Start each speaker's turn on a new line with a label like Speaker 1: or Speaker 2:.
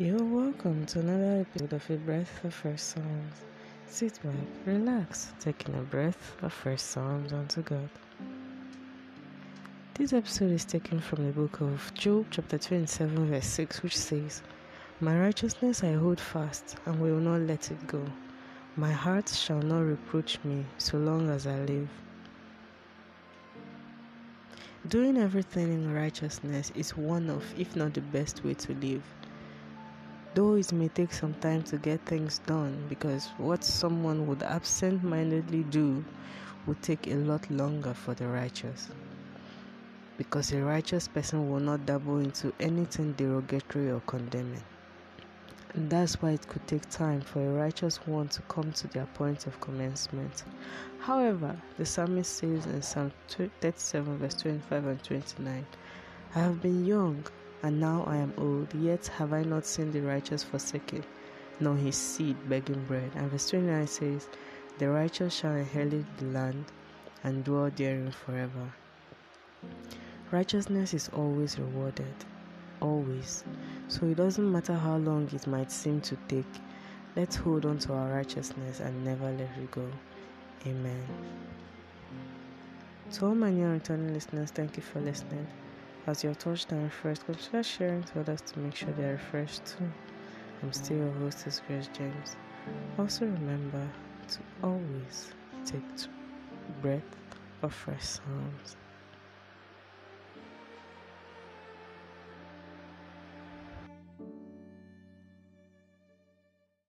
Speaker 1: You're welcome to another episode of A Breath of Fresh Psalms. Sit back, relax, taking a breath of fresh Psalms unto God. This episode is taken from the book of Job, chapter 27, verse 6, which says, My righteousness I hold fast and will not let it go. My heart shall not reproach me so long as I live. Doing everything in righteousness is one of, if not the best way to live. Though it may take some time to get things done, because what someone would absent mindedly do would take a lot longer for the righteous. Because a righteous person will not dabble into anything derogatory or condemning. And that's why it could take time for a righteous one to come to their point of commencement. However, the psalmist says in Psalm 37, verse 25 and 29, I have been young and now I am old, yet have I not seen the righteous forsaken, nor his seed begging bread. And verse 29 says, The righteous shall inherit the land and dwell therein forever. Righteousness is always rewarded, always. So it doesn't matter how long it might seem to take, let's hold on to our righteousness and never let it go. Amen. To all my new returning listeners, thank you for listening. As you're touched and refreshed, consider sharing to others to make sure they're refreshed too. I'm still your hostess, Grace James. Also remember to always take breath of fresh Psalms.